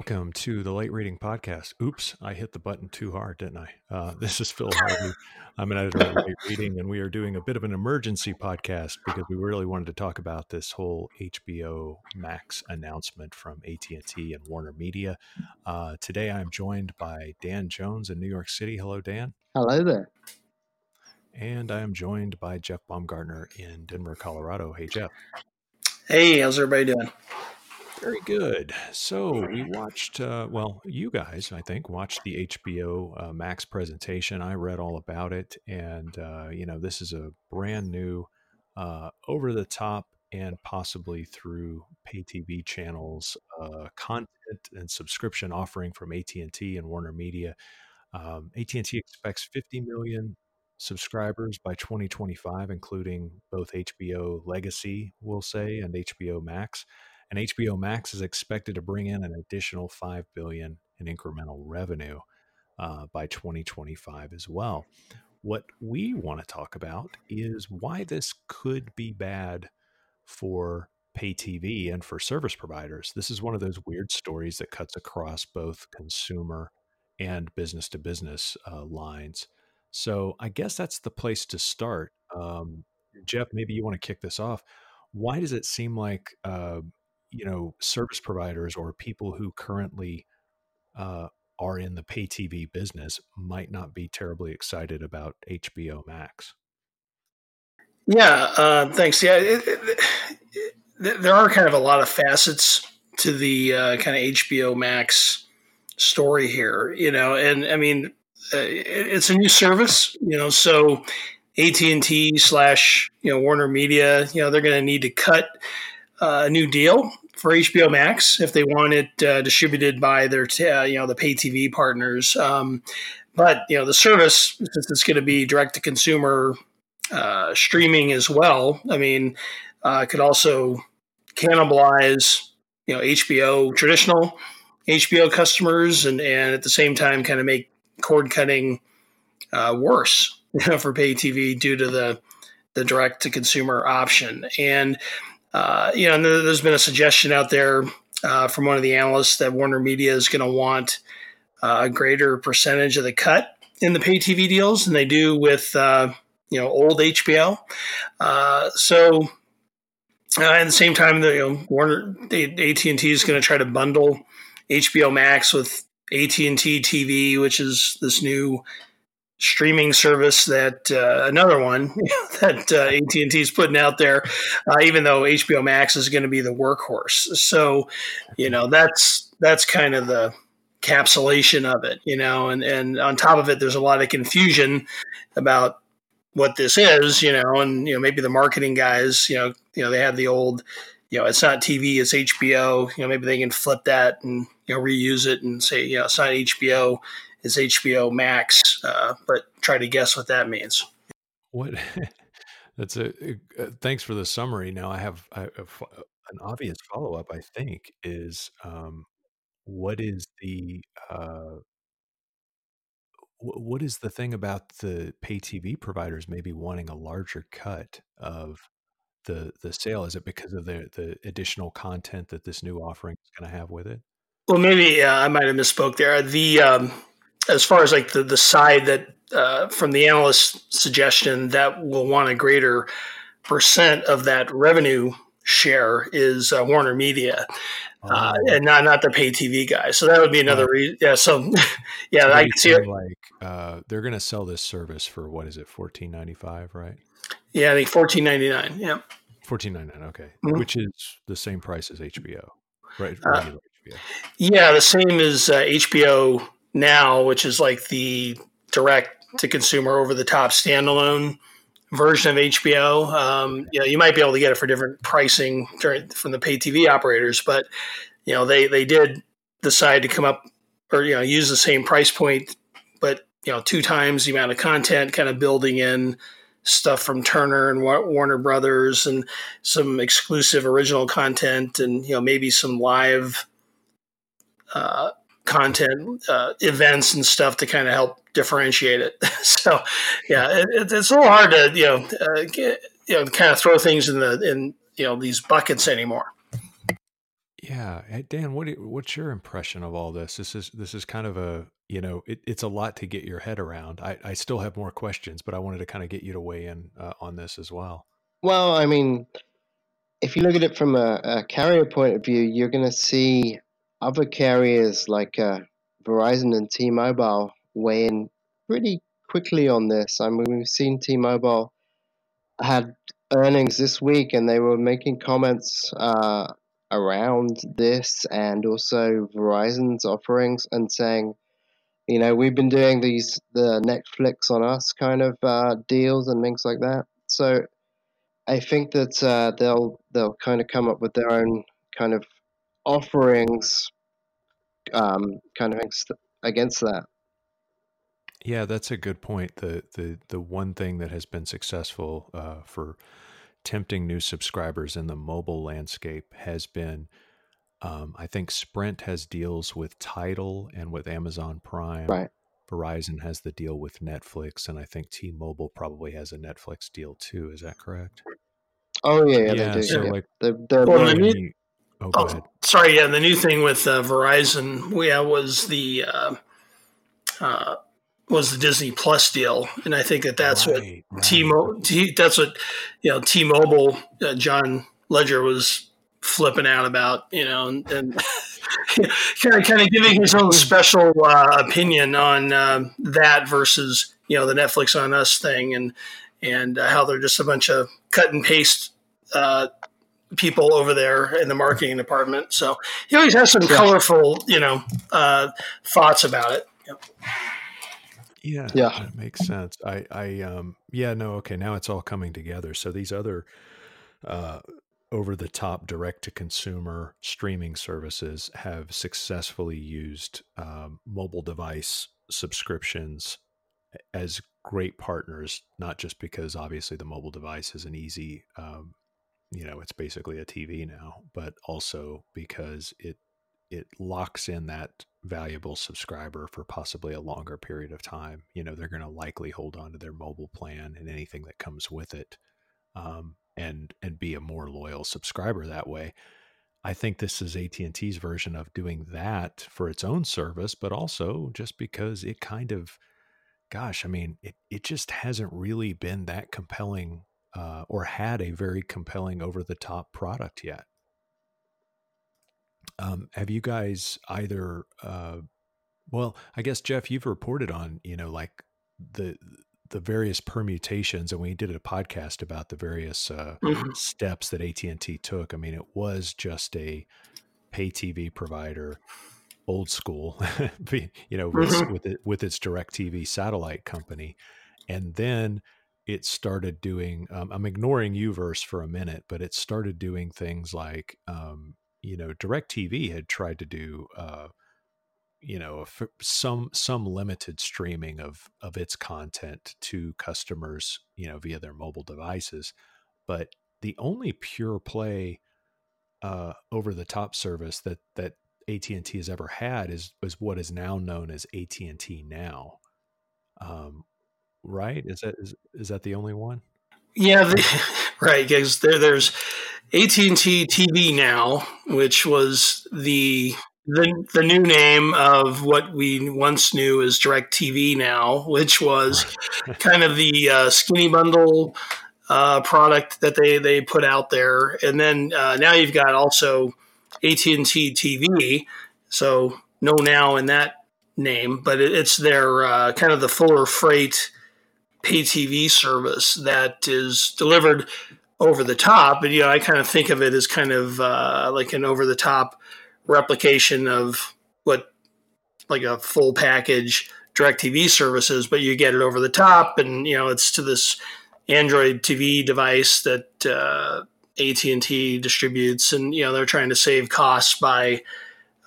Welcome to the Light Reading Podcast. Oops, I hit the button too hard, didn't I? Uh, this is Phil Harvey. I'm an editor at Light Reading, and we are doing a bit of an emergency podcast because we really wanted to talk about this whole HBO Max announcement from AT&T and Warner Media. Uh, today, I'm joined by Dan Jones in New York City. Hello, Dan. Hello there. And I am joined by Jeff Baumgartner in Denver, Colorado. Hey, Jeff. Hey, how's everybody doing? Very good. So we watched, uh, well, you guys, I think, watched the HBO uh, Max presentation. I read all about it. And, uh, you know, this is a brand new, uh, over the top and possibly through pay TV channels uh, content and subscription offering from AT&T and Warner Media. Um, AT&T expects 50 million subscribers by 2025, including both HBO Legacy, we'll say, and HBO Max and HBO Max is expected to bring in an additional five billion in incremental revenue uh, by 2025 as well. What we want to talk about is why this could be bad for pay TV and for service providers. This is one of those weird stories that cuts across both consumer and business to business uh, lines. So I guess that's the place to start. Um, Jeff, maybe you want to kick this off. Why does it seem like uh, you know service providers or people who currently uh, are in the pay TV business might not be terribly excited about HBO Max. Yeah, uh, thanks. Yeah, it, it, it, there are kind of a lot of facets to the uh, kind of HBO Max story here, you know, and I mean, uh, it's a new service, you know, so AT and T slash you know Warner Media, you know, they're going to need to cut a new deal for HBO Max if they want it uh, distributed by their uh, you know the pay TV partners. Um, but you know the service since it's going to be direct to consumer uh, streaming as well. I mean, uh, could also cannibalize you know HBO traditional HBO customers and and at the same time kind of make cord cutting uh, worse you know, for pay TV due to the the direct to consumer option and uh, you know, there's been a suggestion out there uh, from one of the analysts that Warner Media is going to want uh, a greater percentage of the cut in the pay TV deals than they do with uh, you know old HBO. Uh, so at the same time, the you know, Warner AT and T is going to try to bundle HBO Max with AT and T TV, which is this new streaming service that uh, another one that uh, AT&T is putting out there uh, even though HBO Max is going to be the workhorse so you know that's that's kind of the capsulation of it you know and and on top of it there's a lot of confusion about what this is you know and you know maybe the marketing guys you know you know they have the old you know it's not TV it's HBO you know maybe they can flip that and you know reuse it and say you know it's not HBO is HBO Max, uh, but try to guess what that means. What? That's a, a, thanks for the summary. Now I have, I have an obvious follow up. I think is um, what is the uh, what is the thing about the pay TV providers maybe wanting a larger cut of the the sale? Is it because of the the additional content that this new offering is going to have with it? Well, maybe uh, I might have misspoke there. The um, as far as like the, the side that uh, from the analyst suggestion that will want a greater percent of that revenue share is uh, Warner Media, uh, oh. and not not the pay TV guys. So that would be another reason. Yeah. So yeah, I see it. Like uh, they're going to sell this service for what is it, fourteen ninety five, right? Yeah, I think fourteen ninety nine. Yeah. Fourteen ninety nine. Okay, mm-hmm. which is the same price as HBO, right? Uh, HBO. Yeah, the same as HBO uh, now, which is like the direct to consumer over the top standalone version of HBO. Um, you know, you might be able to get it for different pricing during, from the pay TV operators, but you know, they they did decide to come up or you know use the same price point, but you know, two times the amount of content, kind of building in stuff from Turner and Warner Brothers and some exclusive original content and you know maybe some live uh, content uh, events and stuff to kind of help differentiate it. so, yeah, it, it's a little hard to you know uh, get, you know kind of throw things in the in you know these buckets anymore. Yeah, hey, Dan, what do- what's your impression of all this? This is this is kind of a you know it, it's a lot to get your head around. I, I still have more questions, but I wanted to kind of get you to weigh in uh, on this as well. Well, I mean, if you look at it from a, a carrier point of view, you're going to see other carriers like uh, Verizon and T-Mobile weigh in pretty quickly on this. I mean, we've seen T-Mobile had earnings this week, and they were making comments uh, around this and also Verizon's offerings and saying, you know, we've been doing these the Netflix on us kind of uh, deals and things like that. So I think that uh, they'll they'll kind of come up with their own kind of offerings, um, kind of against that. Yeah, that's a good point. The the the one thing that has been successful uh, for tempting new subscribers in the mobile landscape has been um, I think Sprint has deals with Tidal and with Amazon Prime. Right. Verizon has the deal with Netflix, and I think T-Mobile probably has a Netflix deal too. Is that correct? Oh yeah, yeah, yeah they do. So yeah. like, they're, they're well, the new, oh, oh sorry, yeah, the new thing with uh, Verizon, yeah, was the uh, uh, was the Disney Plus deal, and I think that that's right, what right. T-Mobile. T, that's what you know. T-Mobile. Uh, John Legere was flipping out about, you know, and, and kind of kind of giving his own special uh, opinion on uh, that versus you know the Netflix on Us thing, and and uh, how they're just a bunch of cut and paste uh, people over there in the marketing department. So he always has some colorful, you know, uh, thoughts about it. Yep. Yeah, yeah, that makes sense. I, I, um, yeah, no, okay, now it's all coming together. So these other, uh, over the top direct to consumer streaming services have successfully used um, mobile device subscriptions as great partners, not just because obviously the mobile device is an easy, um, you know, it's basically a TV now, but also because it it locks in that valuable subscriber for possibly a longer period of time. You know, they're going to likely hold on to their mobile plan and anything that comes with it, um, and and be a more loyal subscriber that way. I think this is AT and T's version of doing that for its own service, but also just because it kind of, gosh, I mean, it it just hasn't really been that compelling uh, or had a very compelling over the top product yet. Um, have you guys either? Uh, well, I guess Jeff, you've reported on you know like the the various permutations, and we did a podcast about the various uh, mm-hmm. steps that AT and T took. I mean, it was just a pay TV provider, old school, you know, with, mm-hmm. with, it, with its DirecTV satellite company, and then it started doing. Um, I'm ignoring U-verse for a minute, but it started doing things like um, you know, DirecTV had tried to do, uh, you know, some some limited streaming of of its content to customers, you know, via their mobile devices, but the only pure play uh, over the top service that that AT and T has ever had is is what is now known as AT and T Now. Um, right? Is that is, is that the only one? Yeah, the, right. Because there, there's AT and T TV now, which was the the the new name of what we once knew as DirecTV now, which was kind of the uh, skinny bundle uh, product that they they put out there, and then uh, now you've got also AT and T TV. So no now in that name, but it, it's their uh, kind of the fuller freight pay TV service that is delivered over the top. But you know, I kind of think of it as kind of uh, like an over the top replication of what like a full package direct DirecTV services, but you get it over the top, and you know it's to this Android TV device that uh, AT and T distributes, and you know they're trying to save costs by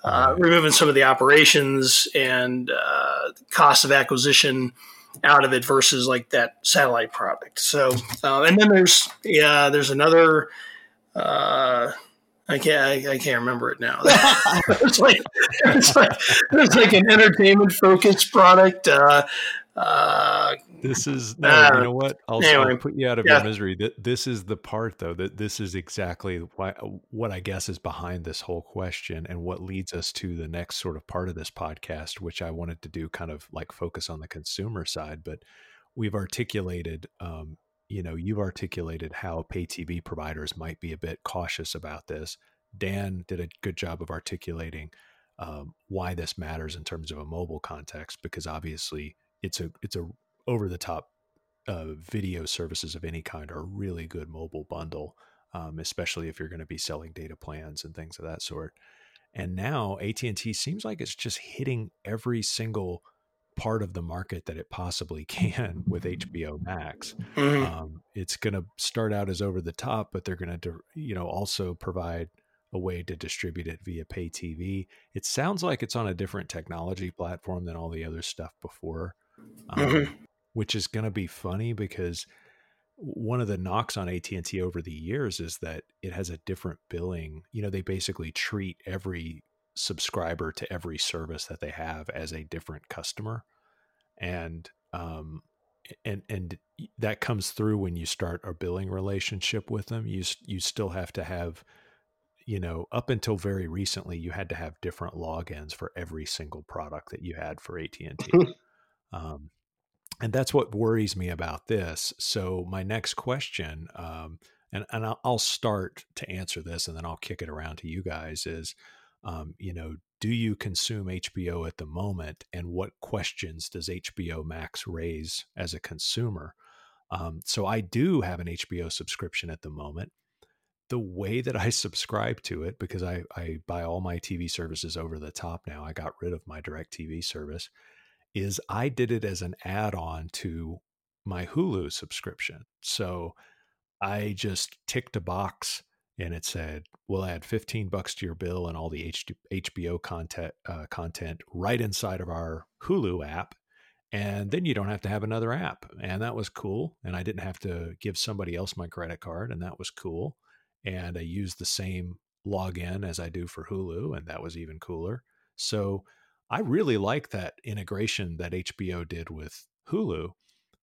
uh, removing some of the operations and uh, cost of acquisition out of it versus like that satellite product. So, uh, and then there's yeah, there's another. Uh, I can't. I, I, can't remember it now. it's like it's like it's like an entertainment focused product. Uh, Uh, this is no, uh, you know what? I'll, anyway, I'll put you out of yeah. your misery. That this is the part, though, that this is exactly why what I guess is behind this whole question, and what leads us to the next sort of part of this podcast, which I wanted to do, kind of like focus on the consumer side, but we've articulated, um, you know, you've articulated how pay TV providers might be a bit cautious about this. Dan did a good job of articulating um, why this matters in terms of a mobile context, because obviously it's a it's a over the top uh, video services of any kind are a really good mobile bundle, um, especially if you're going to be selling data plans and things of that sort. And now AT and T seems like it's just hitting every single part of the market that it possibly can with HBO Max. mhm. Um, it's going to start out as over the top, but they're going to, you know, also provide a way to distribute it via pay TV. It sounds like it's on a different technology platform than all the other stuff before, um, Mhm. Which is going to be funny because one of the knocks on AT&T over the years is that it has a different billing. You know, they basically treat every subscriber to every service that they have as a different customer. And um and and that comes through when you start a billing relationship with them. You you still have to have you know, up until very recently, you had to have different logins for every single product that you had for AT and T, um, and that's what worries me about this. So my next question, um, and and I'll, start to answer this, and then I'll kick it around to you guys. Is um, you know, do you consume HBO at the moment, and what questions does HBO Max raise as a consumer? Um, so I do have an HBO subscription at the moment the way that I subscribe to it, because I, I buy all my TV services over the top now, I got rid of my DirecTV service, is I did it as an add on to my Hulu subscription. So I just ticked a box and it said, we'll add 15 bucks to your bill and all the HBO content, uh, content right inside of our Hulu app. And then you don't have to have another app. And that was cool. And I didn't have to give somebody else my credit card. And that was cool and I used the same login as I do for Hulu, and that was even cooler. So I really like that integration that HBO did with Hulu.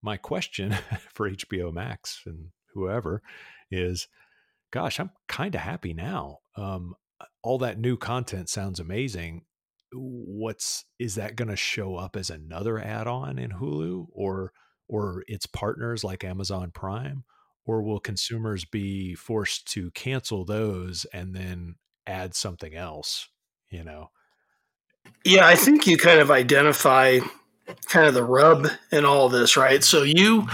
My question for HBO Max and whoever is gosh, I'm kind of happy now. Um, all that new content sounds amazing. What's is that going to show up as another add-on in Hulu or or its partners like Amazon Prime? or will consumers be forced to cancel those and then add something else you know Yeah, I think you kind of identify kind of the rub in all this, right? So you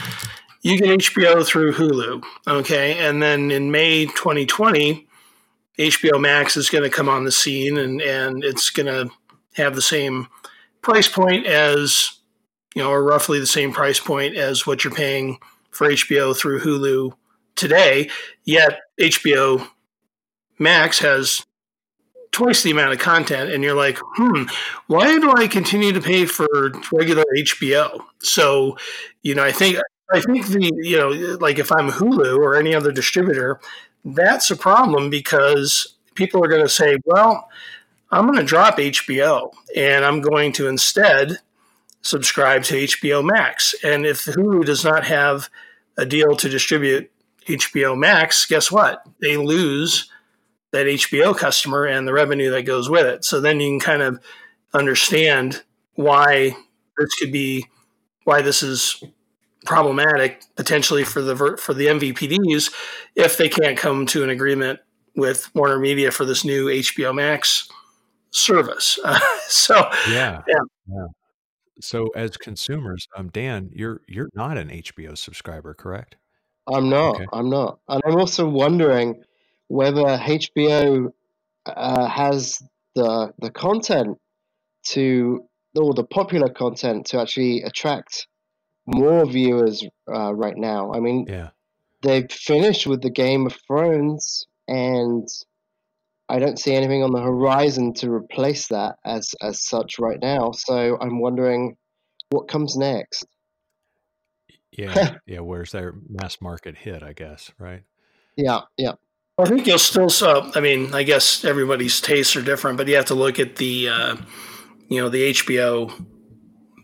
you get HBO through Hulu, okay, and then in May 2020, HBO Max is going to come on the scene, and and it's going to have the same price point as you know, or roughly the same price point as what you're paying for HBO through Hulu today. Yet HBO Max has twice the amount of content, and you're like, hmm, why do I continue to pay for regular HBO? So, you know, I think I think the you know, like if I'm Hulu or any other distributor, that's a problem because people are going to say, well, I'm going to drop HBO and I'm going to instead subscribe to HBO Max. And if Hulu does not have a deal to distribute HBO Max, guess what? They lose that HBO customer and the revenue that goes with it. So then you can kind of understand why this could be why this is problematic potentially for the for the MVPDs if they can't come to an agreement with Warner Media for this new HBO Max service. Uh, so yeah, yeah. yeah. So as consumers, um, Dan, you're you're not an HBO subscriber, correct? I'm not. Okay. I'm not. And I'm also wondering whether HBO uh, has the the content to or the popular content to actually attract more viewers uh, right now. I mean, Yeah. they've finished with the Game of Thrones, and I don't see anything on the horizon to replace that as as such right now. So I'm wondering what comes next. Yeah, yeah. Where's their mass market hit? I guess, right? Yeah, yeah. I think you'll still so. I mean, I guess everybody's tastes are different, but you have to look at the, uh, you know, the HBO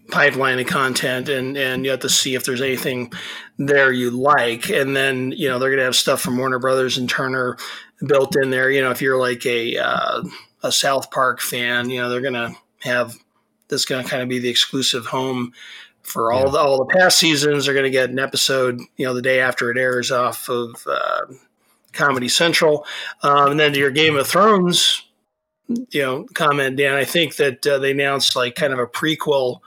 pipeline of content and and you have to see if there's anything there you like and then you know they're going to have stuff from Warner Brothers and Turner built in there you know if you're like a uh, a South Park fan you know they're going to have this going to kind of be the exclusive home for all yeah. the all the past seasons they're going to get an episode you know the day after it airs off of uh, Comedy Central um, and then your Game of Thrones you know comment Dan I think that uh, they announced like kind of a prequel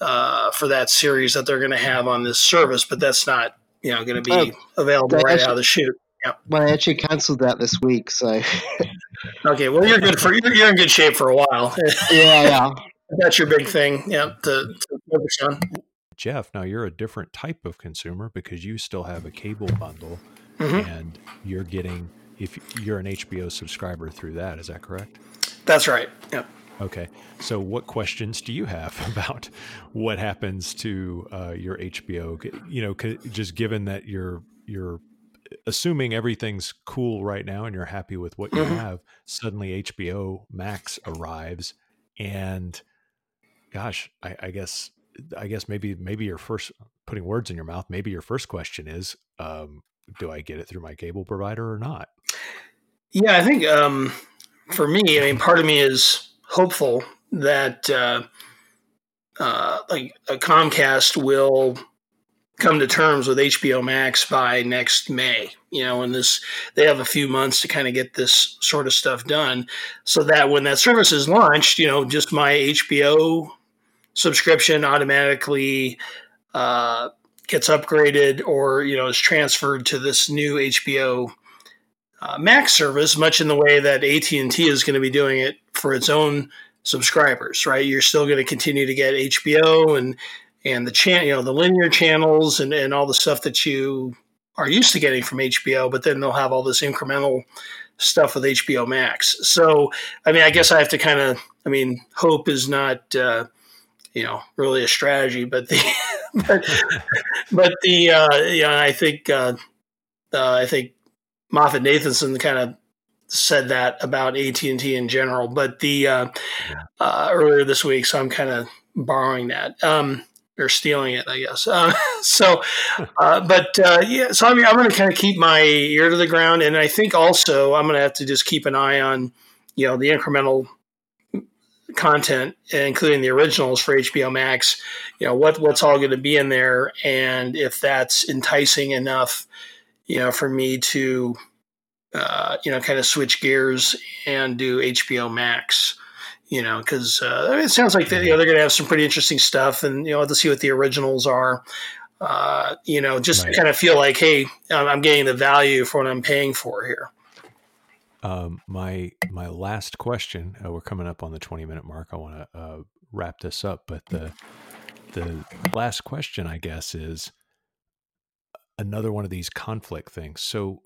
uh, for that series that they're going to have on this service, but that's not you know going to be oh, available right actually, out of the chute. Yeah. Well, I actually canceled that this week, so. okay, well you're good for you're, you're in good shape for a while. yeah, yeah. That's your big thing, yeah, to, to focus on. Jeff, now you're a different type of consumer because you still have a cable bundle, mm-hmm. and you're getting if you're an HBO subscriber through that. Is that correct? That's right. Yep. Okay. So, what questions do you have about what happens to uh, your HBO? You know, just given that you're you're assuming everything's cool right now and you're happy with what you mm-hmm. have, suddenly HBO Max arrives, and gosh, I, I, guess I guess maybe maybe your first putting words in your mouth. Maybe your first question is, um, do I get it through my cable provider or not? Yeah, I think um, for me, I mean, part of me is hopeful that uh, uh, like a Comcast will come to terms with HBO Max by next May. You know, and this they have a few months to kind of get this sort of stuff done, so that when that service is launched, you know, just my HBO subscription automatically uh, gets upgraded or you know is transferred to this new HBO uh, Max service, much in the way that AT and T is going to be doing it for its own subscribers. Right, you're still going to continue to get HBO and and the channel, you know, the linear channels and and all the stuff that you are used to getting from HBO, but then they'll have all this incremental stuff with HBO Max. So, I mean, I guess I have to kind of, I mean, hope is not, uh, you know, really a strategy, but the, but, but the, uh, yeah, I think, uh, uh, I think MoffettNathanson kind of said that about AT and T in general, but the uh, uh, earlier this week, so I'm kind of borrowing that um, or stealing it, I guess. Uh, so, uh, but uh, yeah, so I mean, I'm going to kind of keep my ear to the ground, and I think also I'm going to have to just keep an eye on, you know, the incremental content, including the originals for HBO Max. You know, what what's all going to be in there, and if that's enticing enough you know, for me to, uh, you know, kind of switch gears and do HBO Max, you know, because uh, it sounds like they, you know, they're going to have some pretty interesting stuff, and you know, to see what the originals are. Uh, you know, just right. kind of feel like, hey, I'm getting the value for what I'm paying for here. Um, my my last question. Uh, we're coming up on the 20 minute mark. I want to uh, wrap this up, but the the last question, I guess, is another one of these conflict things. So,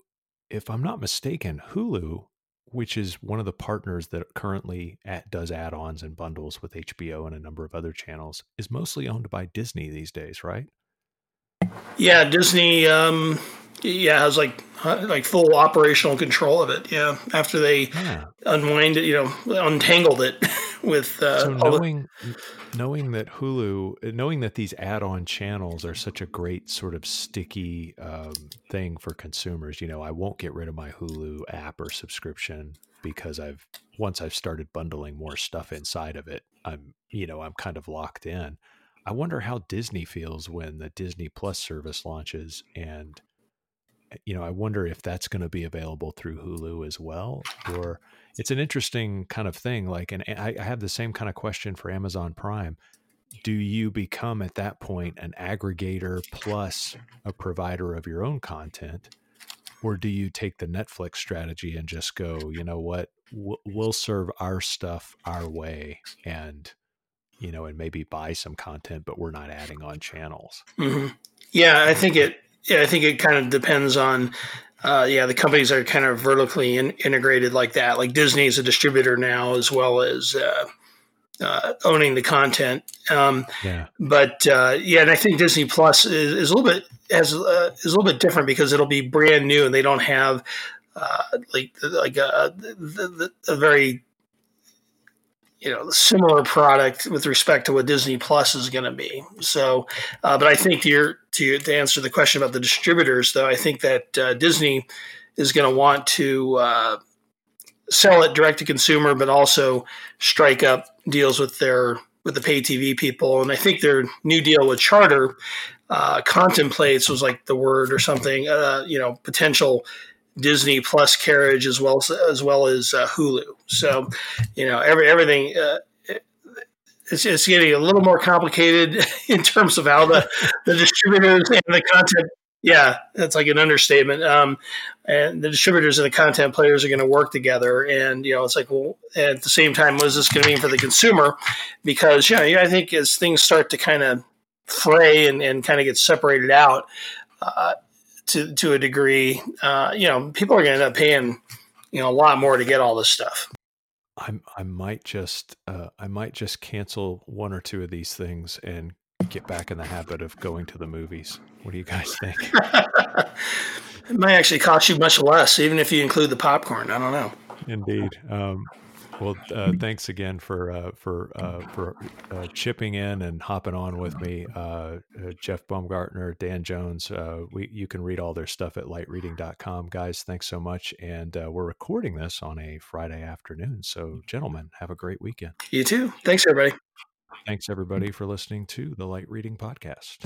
if I'm not mistaken, Hulu, which is one of the partners that currently at, does add-ons and bundles with HBO and a number of other channels, is mostly owned by Disney these days, right? Yeah, Disney. Um, yeah, has like like full operational control of it. Yeah, after they yeah. unwind it, you know, untangled it with. Uh, so knowing the- knowing that Hulu, knowing that these add-on channels are such a great sort of sticky um, thing for consumers, you know, I won't get rid of my Hulu app or subscription because I've once I've started bundling more stuff inside of it, I'm you know I'm kind of locked in. I wonder how Disney feels when the Disney Plus service launches and you know, I wonder if that's going to be available through Hulu as well, or it's an interesting kind of thing. Like, and I, I have the same kind of question for Amazon Prime. Do you become at that point an aggregator plus a provider of your own content? Or do you take the Netflix strategy and just go, you know what, we'll serve our stuff our way and, you know, and maybe buy some content, but we're not adding on channels? Mm-hmm. Yeah, I think it yeah, I think it kind of depends on, uh, yeah, the companies are kind of vertically in, integrated like that. Like Disney is a distributor now, as well as uh, uh, owning the content. Um, yeah. But uh, yeah, and I think Disney Plus is, is a little bit has uh, is a little bit different because it'll be brand new and they don't have uh, like like a, a very you know similar product with respect to what Disney Plus is going to be. So, uh, but I think to, your, to to answer the question about the distributors, though, I think that uh, Disney is going to want to uh, sell it direct to consumer, but also strike up deals with their with the pay TV people. And I think their new deal with Charter uh, contemplates was like the word or something. Uh, you know, potential Disney Plus carriage as well as, as well as uh, Hulu. So, you know, every everything. Uh, it's, it's getting a little more complicated in terms of how the, the distributors and the content yeah, that's like an understatement. Um, and the distributors and the content players are going to work together. And, you know, it's like, well, at the same time, what is this going to mean for the consumer? Because, you know, I think as things start to kind of fray and, and kind of get separated out uh, to, to a degree, uh, you know, people are going to end up paying, you know, a lot more to get all this stuff. I, I might just uh, I might just cancel one or two of these things and get back in the habit of going to the movies. What do you guys think? it might actually cost you much less, even if you include the popcorn. I don't know. Indeed. Um, well, uh, thanks again for uh, for uh, for uh, chipping in and hopping on with me, uh, uh, Jeff Baumgartner, Dan Jones. we you can read all their stuff at lightreading.com. Guys, thanks so much. And we're recording this on a Friday afternoon. So, gentlemen, have a great weekend. You too. Thanks, everybody. Thanks, everybody, for listening to the Light Reading Podcast.